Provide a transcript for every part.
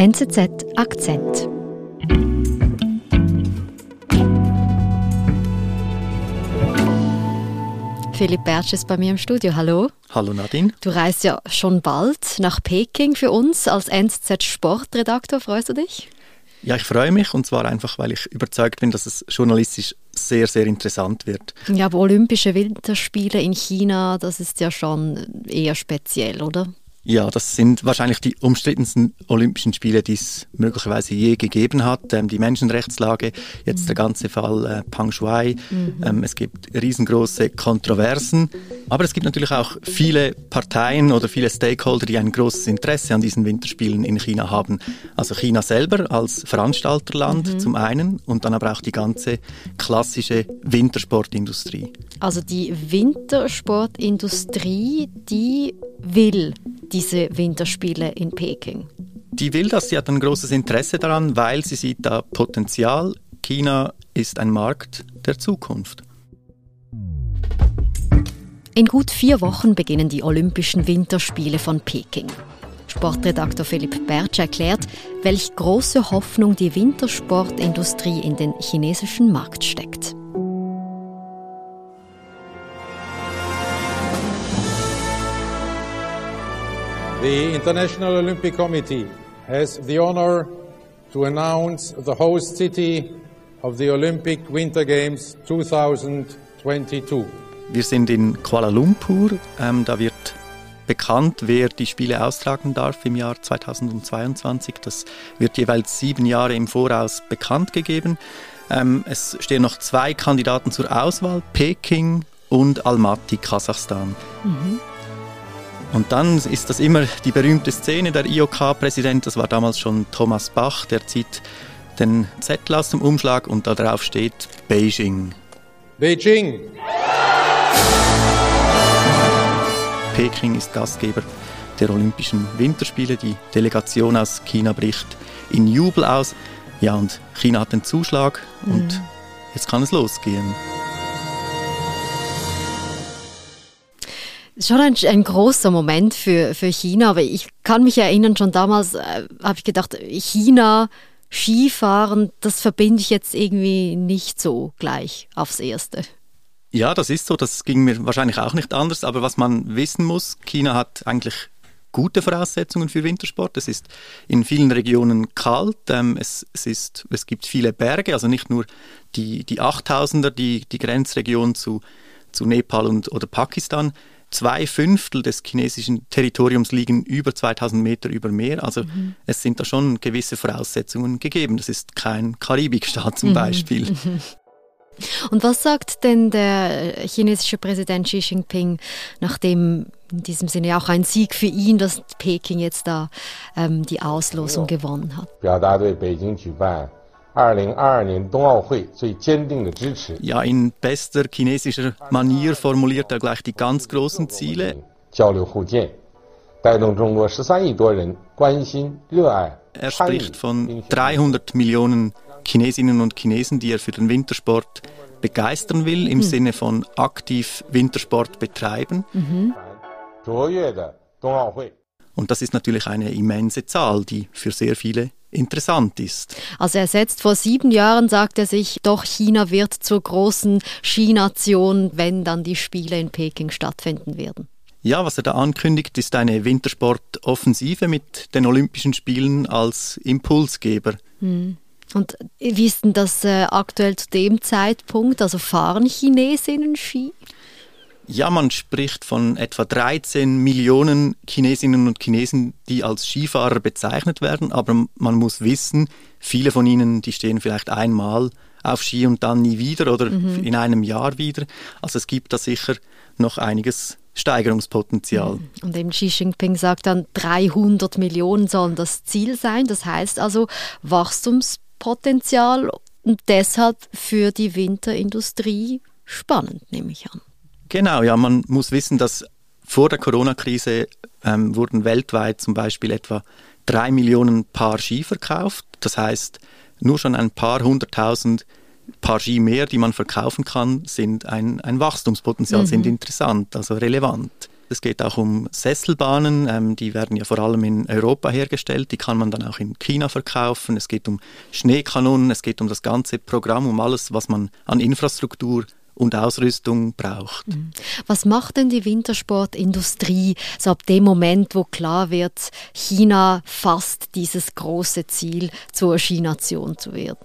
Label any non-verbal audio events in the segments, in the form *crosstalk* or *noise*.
NZZ Akzent. Philipp Bertsch ist bei mir im Studio. Hallo. Hallo Nadine. Du reist ja schon bald nach Peking für uns als NZZ Sportredaktor. Freust du dich? Ja, ich freue mich und zwar einfach, weil ich überzeugt bin, dass es journalistisch sehr, sehr interessant wird. Ja, aber Olympische Winterspiele in China, das ist ja schon eher speziell, oder? Ja, das sind wahrscheinlich die umstrittensten Olympischen Spiele, die es möglicherweise je gegeben hat. Ähm, die Menschenrechtslage, jetzt mhm. der ganze Fall äh, Pang Shuai. Mhm. Ähm, es gibt riesengroße Kontroversen. Aber es gibt natürlich auch viele Parteien oder viele Stakeholder, die ein großes Interesse an diesen Winterspielen in China haben. Also China selber als Veranstalterland mhm. zum einen und dann aber auch die ganze klassische Wintersportindustrie. Also die Wintersportindustrie, die will diese Winterspiele in Peking? Die will das, sie hat ein großes Interesse daran, weil sie sieht da Potenzial. China ist ein Markt der Zukunft. In gut vier Wochen beginnen die Olympischen Winterspiele von Peking. Sportredaktor Philipp Bertsch erklärt, welch große Hoffnung die Wintersportindustrie in den chinesischen Markt steckt. The International Olympic Committee has the honor to announce the host city of the Olympic Winter Games 2022. Wir sind in Kuala Lumpur. Ähm, da wird bekannt, wer die Spiele austragen darf im Jahr 2022. Das wird jeweils sieben Jahre im Voraus bekannt gegeben. Ähm, es stehen noch zwei Kandidaten zur Auswahl, Peking und Almaty, Kasachstan. Mhm. Und dann ist das immer die berühmte Szene, der IOK-Präsident, das war damals schon Thomas Bach, der zieht den Zettel aus dem Umschlag und da drauf steht Beijing. Beijing! Peking ist Gastgeber der Olympischen Winterspiele. Die Delegation aus China bricht in Jubel aus. Ja, und China hat den Zuschlag und mhm. jetzt kann es losgehen. Schon ein, ein großer Moment für, für China, aber ich kann mich erinnern, schon damals äh, habe ich gedacht, China, Skifahren, das verbinde ich jetzt irgendwie nicht so gleich aufs Erste. Ja, das ist so, das ging mir wahrscheinlich auch nicht anders, aber was man wissen muss, China hat eigentlich gute Voraussetzungen für Wintersport. Es ist in vielen Regionen kalt, ähm, es, es, ist, es gibt viele Berge, also nicht nur die, die 8000er, die, die Grenzregion zu, zu Nepal und, oder Pakistan, Zwei Fünftel des chinesischen Territoriums liegen über 2000 Meter über Meer. Also mhm. es sind da schon gewisse Voraussetzungen gegeben. Das ist kein Karibikstaat zum mhm. Beispiel. *laughs* Und was sagt denn der chinesische Präsident Xi Jinping, nachdem in diesem Sinne auch ein Sieg für ihn, dass Peking jetzt da ähm, die Auslosung gewonnen hat? Ja, in bester chinesischer Manier formuliert er gleich die ganz großen Ziele. Er spricht von 300 Millionen Chinesinnen und Chinesen, die er für den Wintersport begeistern will, im mhm. Sinne von aktiv Wintersport betreiben. Mhm. Und das ist natürlich eine immense Zahl, die für sehr viele interessant ist. Also er setzt vor sieben Jahren, sagt er sich, doch China wird zur großen Skination, wenn dann die Spiele in Peking stattfinden werden. Ja, was er da ankündigt, ist eine Wintersportoffensive mit den Olympischen Spielen als Impulsgeber. Hm. Und wie ist denn das äh, aktuell zu dem Zeitpunkt? Also fahren Chinesinnen Ski? Ja, man spricht von etwa 13 Millionen Chinesinnen und Chinesen, die als Skifahrer bezeichnet werden, aber man muss wissen, viele von ihnen, die stehen vielleicht einmal auf Ski und dann nie wieder oder mhm. in einem Jahr wieder. Also es gibt da sicher noch einiges Steigerungspotenzial. Mhm. Und eben Xi Jinping sagt dann, 300 Millionen sollen das Ziel sein. Das heißt also Wachstumspotenzial und deshalb für die Winterindustrie spannend, nehme ich an. Genau, ja, man muss wissen, dass vor der Corona-Krise ähm, wurden weltweit zum Beispiel etwa drei Millionen Paar Ski verkauft. Das heißt, nur schon ein paar hunderttausend Paar Ski mehr, die man verkaufen kann, sind ein, ein Wachstumspotenzial, mhm. sind interessant, also relevant. Es geht auch um Sesselbahnen, ähm, die werden ja vor allem in Europa hergestellt, die kann man dann auch in China verkaufen. Es geht um Schneekanonen, es geht um das ganze Programm, um alles, was man an Infrastruktur und Ausrüstung braucht. Mhm. Was macht denn die Wintersportindustrie so ab dem Moment, wo klar wird, China fasst dieses große Ziel, zur Skination zu werden?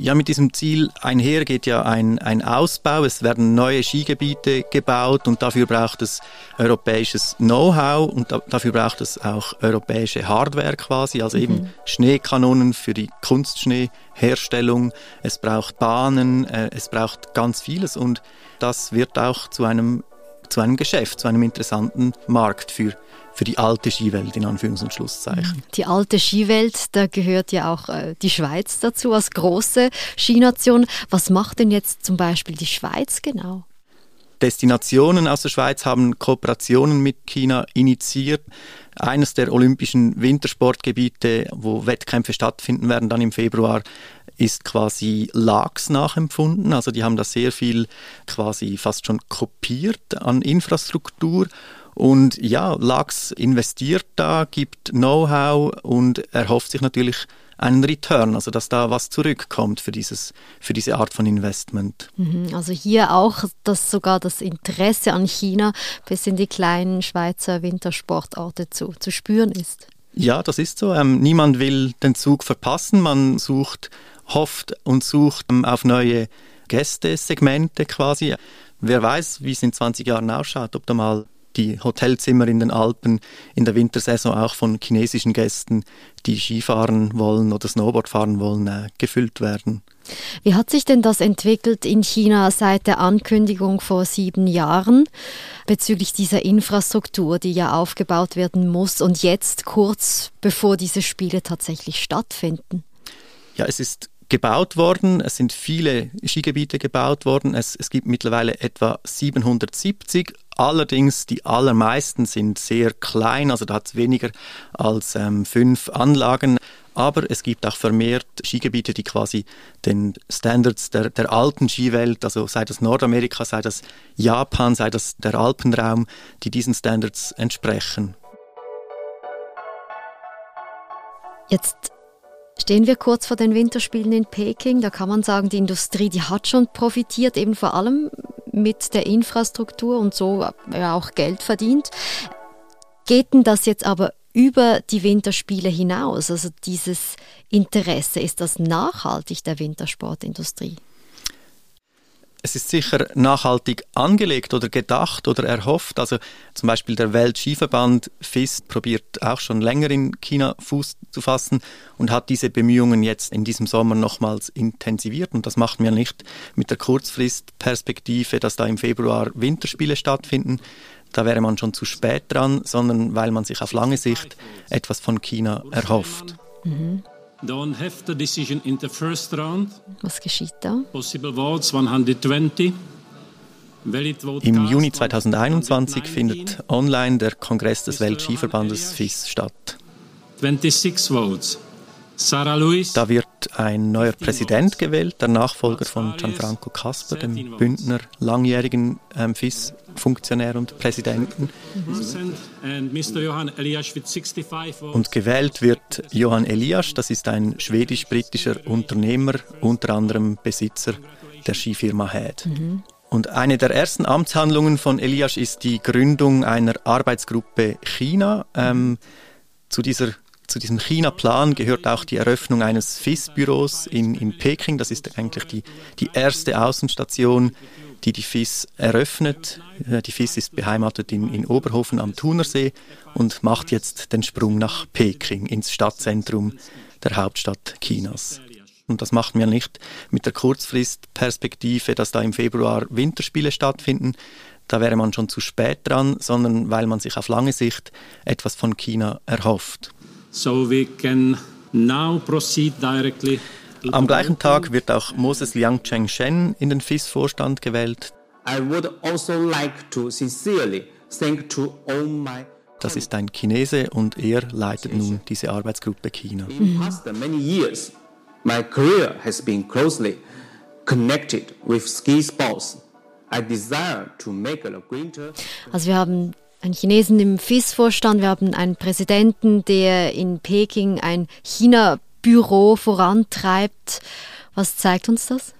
Ja, mit diesem Ziel einher geht ja ein, ein Ausbau. Es werden neue Skigebiete gebaut und dafür braucht es europäisches Know-how und da, dafür braucht es auch europäische Hardware quasi, also mhm. eben Schneekanonen für die Kunstschneeherstellung. Es braucht Bahnen, äh, es braucht ganz vieles und das wird auch zu einem, zu einem Geschäft, zu einem interessanten Markt für für die alte Skiwelt in Anführungs- und Schlusszeichen. Die alte Skiwelt, da gehört ja auch äh, die Schweiz dazu als große Skination. Was macht denn jetzt zum Beispiel die Schweiz genau? Destinationen aus der Schweiz haben Kooperationen mit China initiiert. Eines der olympischen Wintersportgebiete, wo Wettkämpfe stattfinden werden, dann im Februar, ist quasi Lags nachempfunden. Also die haben da sehr viel quasi fast schon kopiert an Infrastruktur und ja, Lachs investiert da, gibt Know-how und erhofft sich natürlich einen Return, also dass da was zurückkommt für, dieses, für diese Art von Investment. Mhm, also hier auch, dass sogar das Interesse an China bis in die kleinen Schweizer Wintersportorte zu, zu spüren ist. Ja, das ist so. Ähm, niemand will den Zug verpassen. Man sucht, hofft und sucht ähm, auf neue Gästesegmente quasi. Wer weiß, wie es in 20 Jahren ausschaut, ob da mal die Hotelzimmer in den Alpen in der Wintersaison auch von chinesischen Gästen, die Skifahren wollen oder Snowboard fahren wollen, äh, gefüllt werden. Wie hat sich denn das entwickelt in China seit der Ankündigung vor sieben Jahren bezüglich dieser Infrastruktur, die ja aufgebaut werden muss und jetzt kurz bevor diese Spiele tatsächlich stattfinden? Ja, es ist gebaut worden. Es sind viele Skigebiete gebaut worden. Es, es gibt mittlerweile etwa 770 Allerdings die allermeisten sind sehr klein, also da hat es weniger als ähm, fünf Anlagen. Aber es gibt auch vermehrt Skigebiete, die quasi den Standards der, der alten Skiwelt, also sei das Nordamerika, sei das Japan, sei das der Alpenraum, die diesen Standards entsprechen. Jetzt stehen wir kurz vor den Winterspielen in Peking. Da kann man sagen, die Industrie, die hat schon profitiert, eben vor allem mit der Infrastruktur und so ja, auch Geld verdient. Geht denn das jetzt aber über die Winterspiele hinaus? Also dieses Interesse, ist das nachhaltig der Wintersportindustrie? Es ist sicher nachhaltig angelegt oder gedacht oder erhofft. Also zum Beispiel der Weltskiverband FIS probiert auch schon länger in China Fuß zu fassen und hat diese Bemühungen jetzt in diesem Sommer nochmals intensiviert. Und das macht man nicht mit der Kurzfristperspektive, dass da im Februar Winterspiele stattfinden. Da wäre man schon zu spät dran, sondern weil man sich auf lange Sicht etwas von China erhofft. Mhm. Don't have the decision in the first round. Was geschieht da? Possible votes 120. Im Juni 2021 findet online der Kongress des Weltskiverbandes FIS statt. 26 votes. Da wird ein neuer Präsident gewählt, der Nachfolger von Gianfranco Casper, dem Bündner langjährigen ähm, FIS-Funktionär und Präsidenten. Und gewählt wird Johann Elias, das ist ein schwedisch-britischer Unternehmer, unter anderem Besitzer der Skifirma Head. Mhm. Und eine der ersten Amtshandlungen von Elias ist die Gründung einer Arbeitsgruppe China. Ähm, zu dieser zu diesem China-Plan gehört auch die Eröffnung eines FIS-Büros in, in Peking. Das ist eigentlich die, die erste Außenstation, die die FIS eröffnet. Äh, die FIS ist beheimatet in, in Oberhofen am Thunersee und macht jetzt den Sprung nach Peking, ins Stadtzentrum der Hauptstadt Chinas. Und das macht man nicht mit der Kurzfristperspektive, dass da im Februar Winterspiele stattfinden. Da wäre man schon zu spät dran, sondern weil man sich auf lange Sicht etwas von China erhofft. So we can now proceed directly am gleichen Tag wird auch Moses Liang Cheng Shen in den FIS-Vorstand gewählt. Also das ist ein Chinese und er leitet nun diese Arbeitsgruppe China. My career has been closely connected with ski sports. Also wir haben einen Chinesen im FIS-Vorstand, wir haben einen Präsidenten, der in Peking ein China-Büro vorantreibt. Was zeigt uns das?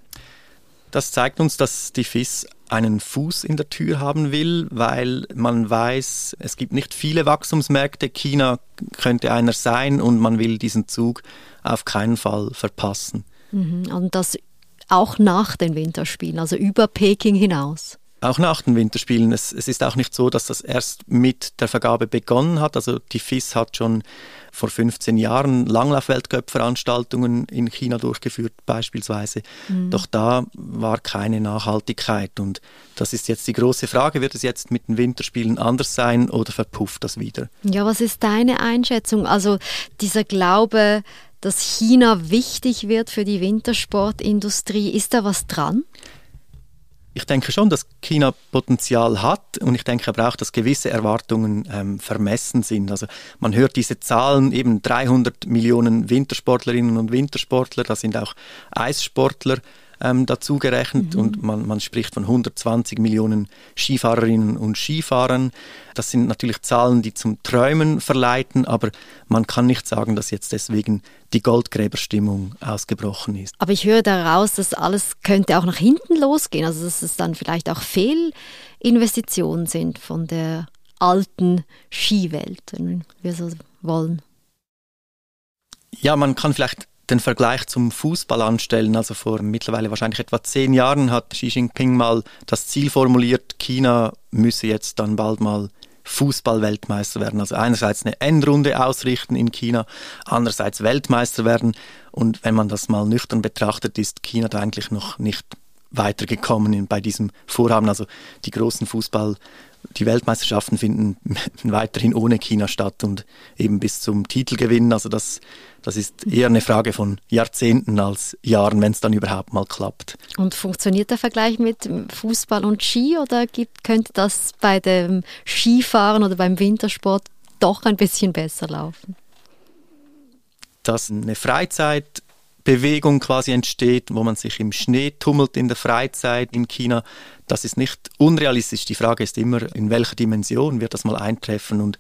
Das zeigt uns, dass die FIS einen Fuß in der Tür haben will, weil man weiß, es gibt nicht viele Wachstumsmärkte. China könnte einer sein und man will diesen Zug auf keinen Fall verpassen. Mhm. Und das auch nach den Winterspielen, also über Peking hinaus. Auch nach den Winterspielen. Es, es, ist auch nicht so, dass das erst mit der Vergabe begonnen hat. Also die FIS hat schon vor 15 Jahren Langlauf-Weltcup-Veranstaltungen in China durchgeführt, beispielsweise. Mhm. Doch da war keine Nachhaltigkeit. Und das ist jetzt die große Frage. Wird es jetzt mit den Winterspielen anders sein oder verpufft das wieder? Ja, was ist deine Einschätzung? Also dieser Glaube, dass China wichtig wird für die Wintersportindustrie, ist da was dran? Ich denke schon, dass China Potenzial hat und ich denke aber auch, dass gewisse Erwartungen ähm, vermessen sind. Also man hört diese Zahlen, eben 300 Millionen Wintersportlerinnen und Wintersportler, da sind auch Eissportler ähm, dazu gerechnet mhm. und man, man spricht von 120 Millionen Skifahrerinnen und Skifahrern. Das sind natürlich Zahlen, die zum Träumen verleiten, aber man kann nicht sagen, dass jetzt deswegen die Goldgräberstimmung ausgebrochen ist. Aber ich höre daraus, dass alles könnte auch nach hinten losgehen, also dass es dann vielleicht auch Fehlinvestitionen sind von der alten Skiwelt, wenn wir so wollen. Ja, man kann vielleicht den Vergleich zum Fußball anstellen. Also vor mittlerweile wahrscheinlich etwa zehn Jahren hat Xi Jinping mal das Ziel formuliert, China müsse jetzt dann bald mal Fußball-Weltmeister werden. Also einerseits eine Endrunde ausrichten in China, andererseits Weltmeister werden. Und wenn man das mal nüchtern betrachtet, ist China da eigentlich noch nicht weitergekommen bei diesem Vorhaben. Also die großen Fußball- die Weltmeisterschaften finden *laughs* weiterhin ohne China statt und eben bis zum Titelgewinn. Also das, das ist eher eine Frage von Jahrzehnten als Jahren, wenn es dann überhaupt mal klappt. Und funktioniert der Vergleich mit Fußball und Ski oder gibt, könnte das bei dem Skifahren oder beim Wintersport doch ein bisschen besser laufen? Dass eine Freizeit Bewegung quasi entsteht, wo man sich im Schnee tummelt in der Freizeit in China. Das ist nicht unrealistisch. Die Frage ist immer, in welcher Dimension wird das mal eintreffen und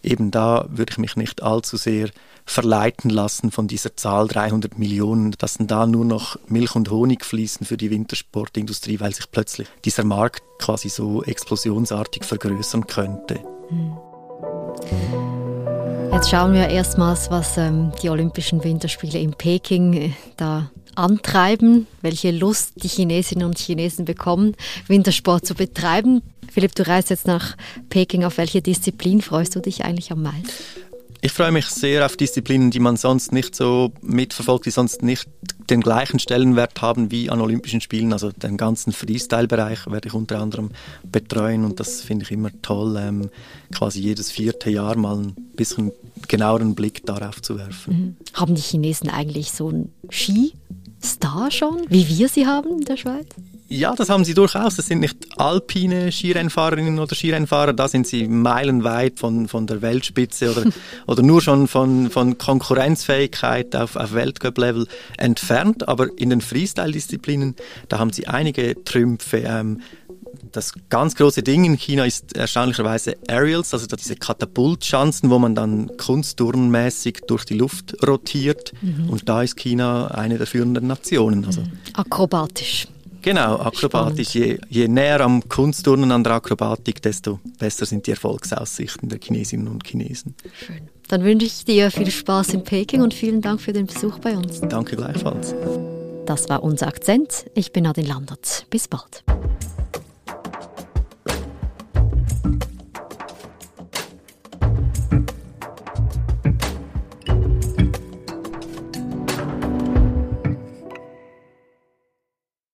eben da würde ich mich nicht allzu sehr verleiten lassen von dieser Zahl 300 Millionen, dass dann da nur noch Milch und Honig fließen für die Wintersportindustrie, weil sich plötzlich dieser Markt quasi so explosionsartig vergrößern könnte. Hm. Jetzt schauen wir erstmals, was ähm, die Olympischen Winterspiele in Peking äh, da antreiben, welche Lust die Chinesinnen und Chinesen bekommen, Wintersport zu betreiben. Philipp, du reist jetzt nach Peking. Auf welche Disziplin freust du dich eigentlich am meisten? Ich freue mich sehr auf Disziplinen, die man sonst nicht so mitverfolgt, die sonst nicht den gleichen Stellenwert haben wie an Olympischen Spielen. Also den ganzen Freestyle-Bereich werde ich unter anderem betreuen und das finde ich immer toll, ähm, quasi jedes vierte Jahr mal ein bisschen genaueren Blick darauf zu werfen. Mhm. Haben die Chinesen eigentlich so einen Ski-Star schon, wie wir sie haben in der Schweiz? Ja, das haben sie durchaus. Das sind nicht alpine Skirennfahrerinnen oder Skirennfahrer, da sind sie meilenweit von, von der Weltspitze oder, *laughs* oder nur schon von, von Konkurrenzfähigkeit auf, auf Weltcup-Level entfernt. Aber in den Freestyle-Disziplinen, da haben sie einige Trümpfe. Ähm, das ganz große Ding in China ist erstaunlicherweise Aerials, also diese Katapultschanzen, wo man dann kunstturnmäßig durch die Luft rotiert. Mhm. Und da ist China eine der führenden Nationen. Also. Akrobatisch. Genau, akrobatisch. Je, je, näher am Kunstturnen an der Akrobatik, desto besser sind die Erfolgsaussichten der Chinesinnen und Chinesen. Schön. Dann wünsche ich dir viel Spaß in Peking und vielen Dank für den Besuch bei uns. Danke gleichfalls. Das war unser Akzent. Ich bin Nadine Landert. Bis bald.